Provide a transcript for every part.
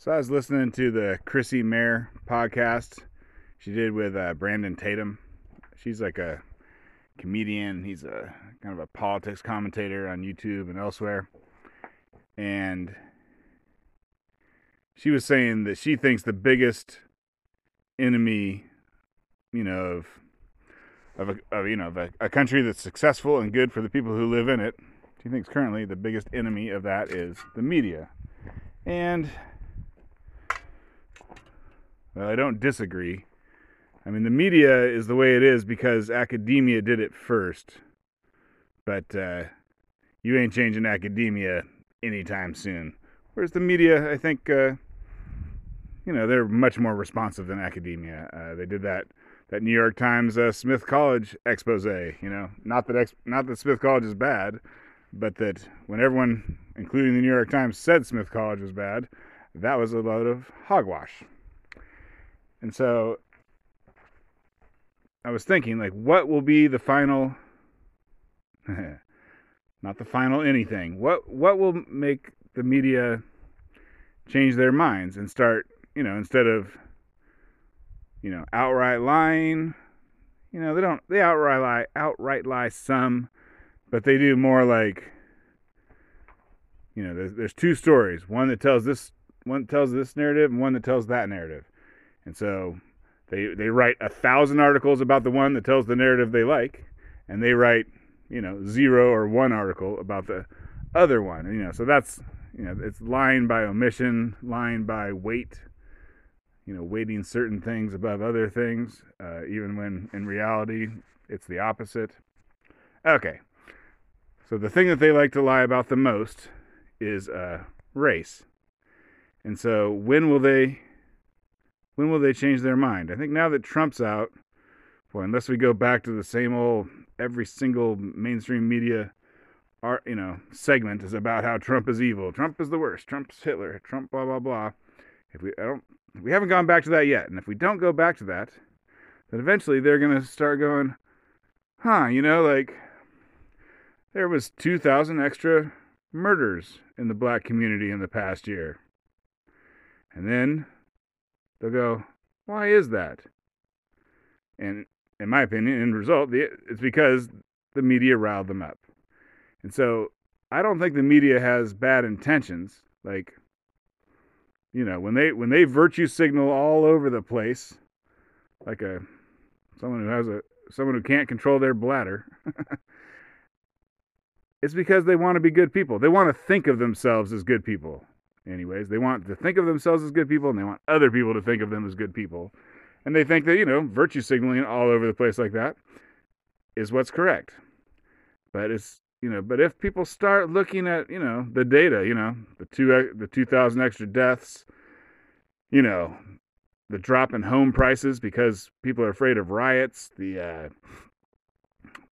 So I was listening to the Chrissy Mayr podcast she did with uh, Brandon Tatum. She's like a comedian. He's a kind of a politics commentator on YouTube and elsewhere. And she was saying that she thinks the biggest enemy, you know, of of, a, of you know of a, a country that's successful and good for the people who live in it. She thinks currently the biggest enemy of that is the media. And well, I don't disagree. I mean, the media is the way it is because academia did it first. But uh, you ain't changing academia anytime soon. Whereas the media, I think, uh, you know, they're much more responsive than academia. Uh, they did that that New York Times uh, Smith College expose. You know, not that ex- not that Smith College is bad, but that when everyone, including the New York Times, said Smith College was bad, that was a load of hogwash. And so I was thinking, like, what will be the final, not the final anything. What what will make the media change their minds and start, you know, instead of, you know, outright lying, you know, they don't they outright lie outright lie some, but they do more like, you know, there's there's two stories, one that tells this one that tells this narrative and one that tells that narrative. And so they they write a thousand articles about the one that tells the narrative they like, and they write you know zero or one article about the other one. You know, so that's you know it's lying by omission, lying by weight. You know, weighting certain things above other things, uh, even when in reality it's the opposite. Okay, so the thing that they like to lie about the most is uh, race. And so, when will they when will they change their mind? I think now that Trump's out, boy, unless we go back to the same old every single mainstream media art, you know, segment is about how Trump is evil. Trump is the worst. Trump's Hitler. Trump blah blah blah. If we I don't we haven't gone back to that yet. And if we don't go back to that, then eventually they're going to start going, "Huh, you know, like there was 2000 extra murders in the black community in the past year." And then they'll go, why is that? And in my opinion, in result, it's because the media riled them up. And so I don't think the media has bad intentions. Like, you know, when they when they virtue signal all over the place, like a someone who has a someone who can't control their bladder, it's because they want to be good people. They want to think of themselves as good people anyways. They want to think of themselves as good people and they want other people to think of them as good people. And they think that, you know, virtue signaling all over the place like that is what's correct. But it's, you know, but if people start looking at, you know, the data, you know, the two the 2000 extra deaths, you know, the drop in home prices because people are afraid of riots, the uh,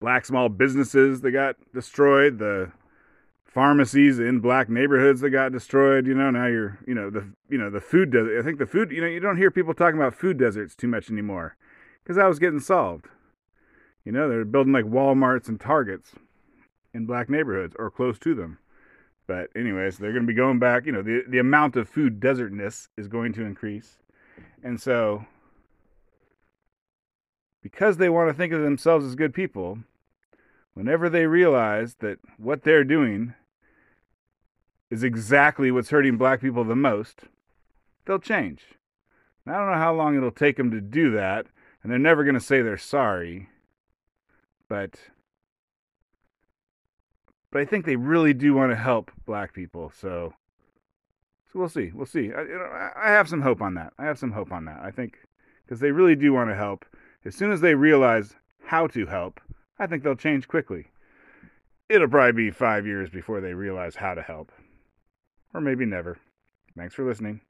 black small businesses that got destroyed, the pharmacies in black neighborhoods that got destroyed. You know, now you're, you know, the, you know, the food desert. I think the food, you know, you don't hear people talking about food deserts too much anymore because that was getting solved. You know, they're building like Walmarts and Targets in black neighborhoods or close to them. But anyways, they're going to be going back. You know, the the amount of food desertness is going to increase, and so because they want to think of themselves as good people, whenever they realize that what they're doing is exactly what's hurting black people the most, they'll change. I don't know how long it'll take them to do that, and they're never going to say they're sorry. But but I think they really do want to help black people. So so we'll see. We'll see. I, I have some hope on that. I have some hope on that. I think because they really do want to help. As soon as they realize how to help, I think they'll change quickly. It'll probably be five years before they realize how to help or maybe never. Thanks for listening.